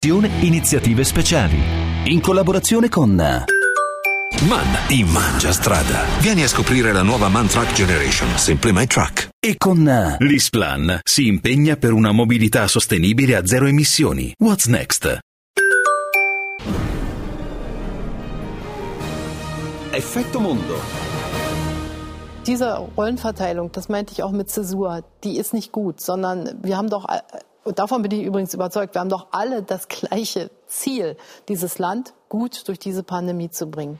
Iniziative speciali. In collaborazione con MAN, i Mangia Strada. Vieni a scoprire la nuova MAN Truck Generation, Simply My Truck. e con L'Isplan si impegna per una mobilità sostenibile a zero emissioni. What's next? Effetto Mondo. Diese Rollenverteilung, das meinte ich auch mit Zäsur, die ist nicht gut, sondern wir haben doch, und davon bin ich übrigens überzeugt, wir haben doch alle das gleiche Ziel, dieses Land gut durch diese Pandemie zu bringen.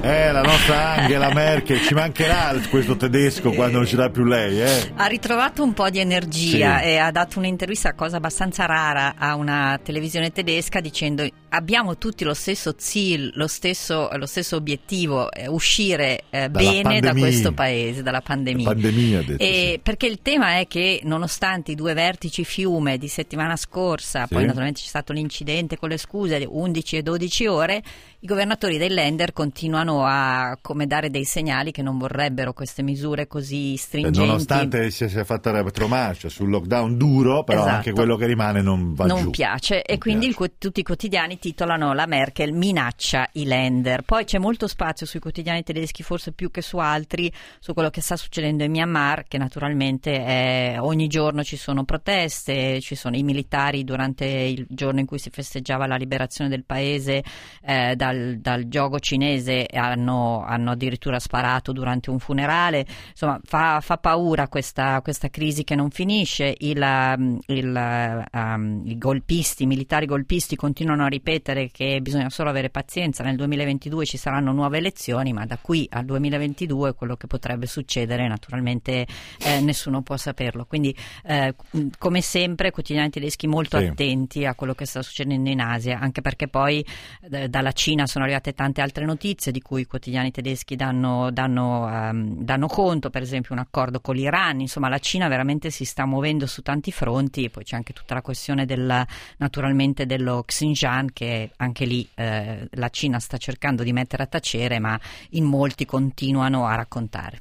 Eh, la nostra Angela Merkel, ci mancherà questo tedesco quando non ci dà più lei, eh? Ha ritrovato un po' di energia Sì. e ha dato un'intervista, cosa abbastanza rara, a una televisione tedesca dicendo abbiamo tutti lo stesso ziel, lo stesso, lo stesso obiettivo, eh, uscire eh, bene da pandemia. questo paese, dalla pandemia. Pandemia, detto, sì. Perché il tema è che nonostante i due vertici fiume di settimana scorsa, Sì. poi naturalmente c'è stato l'incidente con le scuse, 11 e 12 ore, i governatori dei Länder continuano a come dare dei segnali che non vorrebbero queste misure così stringenti. Nonostante si sia fatta retromarcia sul lockdown duro, però Esatto. anche quello che rimane non va non giù. piace e Non quindi il piace. tutti i quotidiani titolano la Merkel minaccia i Länder. Poi c'è molto spazio sui quotidiani tedeschi, forse più che su altri, su quello che sta succedendo in Myanmar, che naturalmente è- ogni giorno ci sono proteste, ci sono i militari durante il giorno in cui si festeggiava la liberazione del paese eh, dal, dal gioco cinese hanno, hanno addirittura sparato durante un funerale. Insomma, fa, fa paura questa, questa crisi che non finisce. Il, um, il, um, I golpisti, i militari golpisti continuano a ripetere che bisogna solo avere pazienza. Nel 2022 ci saranno nuove elezioni, ma da qui al 2022 quello che potrebbe succedere, naturalmente eh, nessuno può saperlo. Quindi, eh, come sempre, quotidiani tedeschi molto Sì. attenti a quello che sta succedendo in Asia, anche perché poi eh, dalla Cina sono arrivate tante altre notizie di cui i quotidiani tedeschi danno, danno, ehm, danno conto, per esempio un accordo con l'Iran, insomma la Cina veramente si sta muovendo su tanti fronti poi c'è anche tutta la questione del, naturalmente dello Xinjiang che anche lì eh, la Cina sta cercando di mettere a tacere ma in molti continuano a raccontare.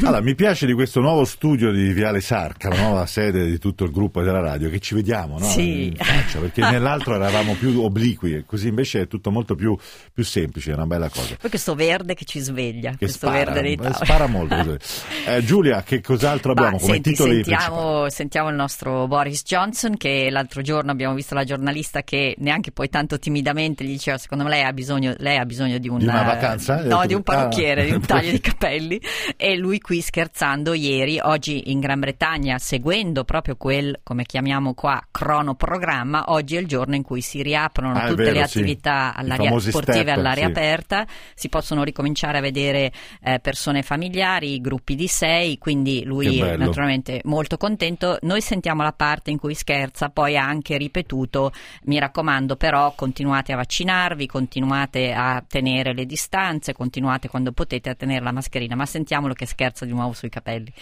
Allora, mi piace di questo nuovo studio di Viale Sarca, la nuova sede di tutto il gruppo della radio, che ci vediamo, no? Sì. In faccia, perché nell'altro eravamo più obliqui, così invece è tutto molto più, più semplice, è una bella cosa. Poi questo verde che ci sveglia, Che questo spara, verde dei eh, tavoli. spara molto. Eh, Giulia, che cos'altro abbiamo Ma, come senti, titoli sentiamo, sentiamo il nostro Boris Johnson che l'altro giorno abbiamo visto la giornalista che neanche poi tanto timidamente gli diceva secondo me lei ha bisogno, lei ha bisogno di, un, Di una vacanza? No, di un parrucchiere, ah. di un taglio di capelli e lui qui scherzando ieri, oggi in Gran Bretagna seguendo proprio quel, come chiamiamo qua, cronoprogramma, oggi è il giorno in cui si riaprono Ah, è tutte vero, le sì. attività I all'aria, sportive step, all'aria sì. aperta, si possono ricominciare a vedere eh, persone familiari, gruppi di sei, quindi lui bello. naturalmente molto contento. Noi sentiamo la parte in cui scherza, poi ha anche ripetuto, mi raccomando però continuate a vaccinarvi, continuate a tenere le distanze, continuate quando potete a tenere la mascherina, ma sentiamolo che scherza di nuovo sui capelli.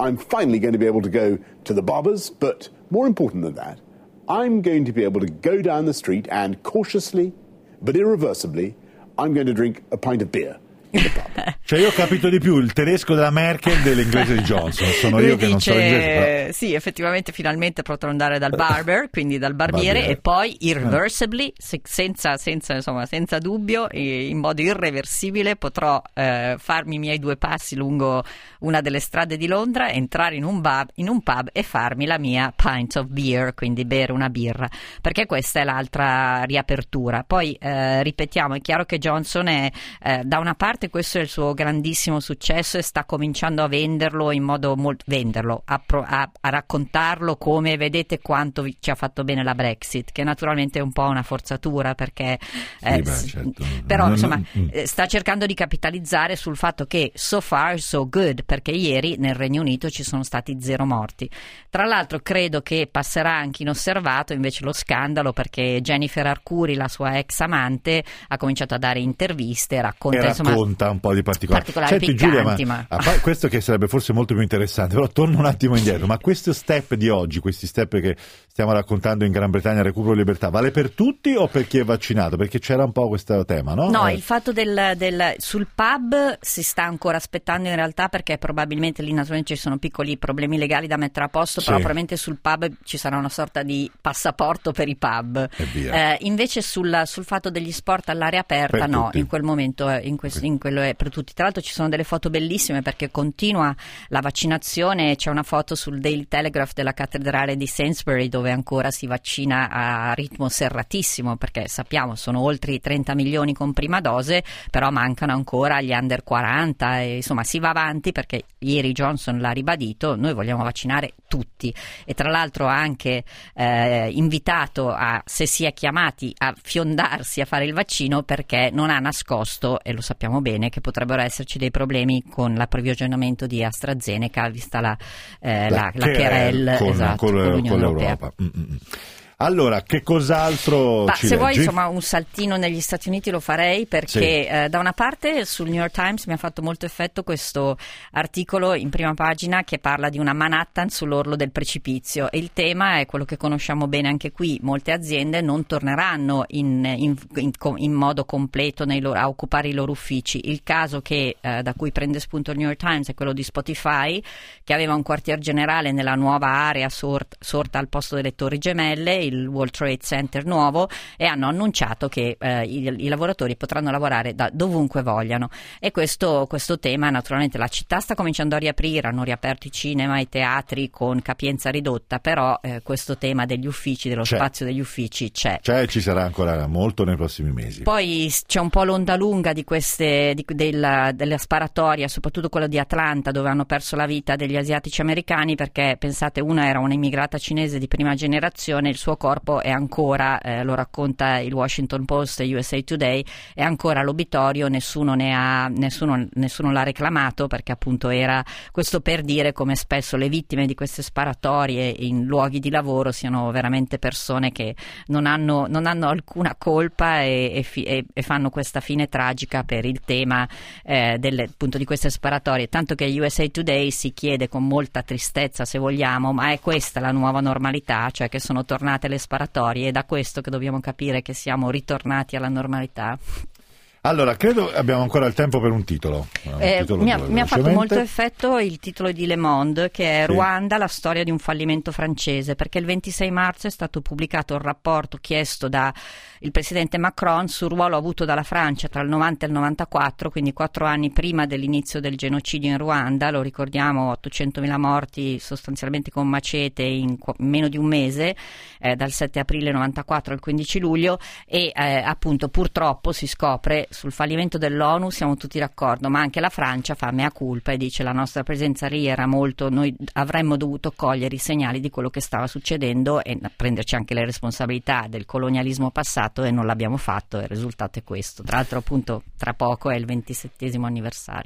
I'm finally going to be able to go to the barbers, but more important than that, I'm going to be able to go down the street and cautiously, but irreversibly, I'm going to drink a pint of beer in the pub. Cioè io ho capito di più il tedesco della Merkel dell'inglese di Johnson, sono io che non so dice, l'inglese. però- sì, effettivamente finalmente potrò andare dal barber, quindi dal barbiere, Barbiere. e poi irreversibly, se- senza, senza, insomma, senza dubbio, in modo irreversibile potrò eh, farmi i miei due passi lungo una delle strade di Londra, entrare in un, pub, in un pub e farmi la mia pint of beer, quindi bere una birra, perché questa è l'altra riapertura. Poi eh, ripetiamo, è chiaro che Johnson è eh, da una parte questo è il suo grandissimo successo e sta cominciando a venderlo in modo molto venderlo, a, pro- a- a raccontarlo come vedete quanto vi- ci ha fatto bene la Brexit, che naturalmente è un po' una forzatura perché eh, beh, s- certo. però Non- insomma mm. eh, sta cercando di capitalizzare sul fatto che so far so good, perché ieri nel Regno Unito ci sono stati zero morti. Tra l'altro credo che passerà anche inosservato invece lo scandalo perché Jennifer Arcuri, la sua ex amante, ha cominciato a dare interviste, racconta, E insomma, racconta, racconta un po' di particolari. Particolari Senti piccanti, Giulia, ma, ma... a parte questo che sarebbe forse molto più interessante, però torno un attimo indietro, ma questo step di oggi, questi step che stiamo raccontando in Gran Bretagna, recupero libertà, vale per tutti o per chi è vaccinato? Perché c'era un po' questo tema, no? No, Eh, il fatto del, del- sul pub si sta ancora aspettando in realtà perché probabilmente lì naturalmente ci sono piccoli problemi legali da mettere a posto, Sì. però probabilmente sul pub ci sarà una sorta di passaporto per i pub. Eh, invece sul, sul fatto degli sport all'aria aperta Per no, tutti. in quel momento è- in, quest- in quello è per tutti. Tra l'altro ci sono delle foto bellissime perché continua la vaccinazione, c'è una foto sul Daily Telegraph della cattedrale di Sainsbury dove ancora si vaccina a ritmo serratissimo perché sappiamo sono oltre i 30 milioni con prima dose, però mancano ancora gli under 40 e insomma si va avanti perché ieri Johnson l'ha ribadito, noi vogliamo vaccinare tutti. E tra l'altro ha anche eh, invitato a, se si è chiamati a fiondarsi a fare il vaccino perché non ha nascosto, e lo sappiamo bene, che potrebbero esserci dei problemi con l'approvvigionamento di AstraZeneca vista la, eh, la, la querel con, esatto, con, con l'Unione con Europea. l'Europa. Allora, che cos'altro Ma ci se vuoi leggi? insomma un saltino negli Stati Uniti lo farei perché Sì. eh, da una parte sul New York Times mi ha fatto molto effetto questo articolo in prima pagina che parla di una Manhattan sull'orlo del precipizio e il tema è quello che conosciamo bene anche qui, molte aziende non torneranno in, in- in- in modo completo nei loro- a occupare i loro uffici. Il caso che, eh, da cui prende spunto il New York Times è quello di Spotify che aveva un quartier generale nella nuova area sort- sorta al posto delle torri gemelle, il World Trade Center nuovo e hanno annunciato che eh, i, i lavoratori potranno lavorare da dovunque vogliano e questo, questo tema naturalmente la città sta cominciando a riaprire, hanno riaperto i cinema, i teatri con capienza ridotta, però eh, questo tema degli uffici, dello C'è. spazio degli uffici c'è. Cioè, ci sarà ancora molto nei prossimi mesi. Poi c'è un po' l'onda lunga di queste, di- della, della sparatoria, soprattutto quella di Atlanta, dove hanno perso la vita degli asiatici americani, perché pensate, una era un'immigrata cinese di prima generazione, il suo corpo è ancora, eh, lo racconta il Washington Post e USA Today, è ancora all'obitorio, nessuno, ne ha, nessuno, nessuno l'ha reclamato, perché appunto era questo per dire come spesso le vittime di queste sparatorie in luoghi di lavoro siano veramente persone che non hanno, non hanno alcuna colpa e, e fi- e- e fanno questa fine tragica per il tema eh, delle- appunto di queste sparatorie. Tanto che USA Today si chiede con molta tristezza, se vogliamo, ma è questa la nuova normalità, cioè che sono tornate le sparatorie? È da questo che dobbiamo capire che siamo ritornati alla normalità? Allora, credo abbiamo ancora il tempo per un titolo. Un Eh, titolo mi, ha, mi ha fatto molto effetto il titolo di Le Monde che è Sì. Ruanda, la storia di un fallimento francese, perché il 26 marzo è stato pubblicato un rapporto chiesto dal presidente Macron sul ruolo avuto dalla Francia tra il 90 e il 94, quindi quattro anni prima dell'inizio del genocidio in Ruanda, lo ricordiamo 800.000 morti sostanzialmente con macete in meno di un mese, eh, dal 7 aprile 94 al 15 luglio e eh, appunto purtroppo si scopre sul fallimento dell'ONU siamo tutti d'accordo, ma anche la Francia fa mea culpa e dice la nostra presenza lì era molto, noi avremmo dovuto cogliere i segnali di quello che stava succedendo e prenderci anche le responsabilità del colonialismo passato e non l'abbiamo fatto e il risultato è questo. Tra l'altro appunto tra poco è il 27 anniversario.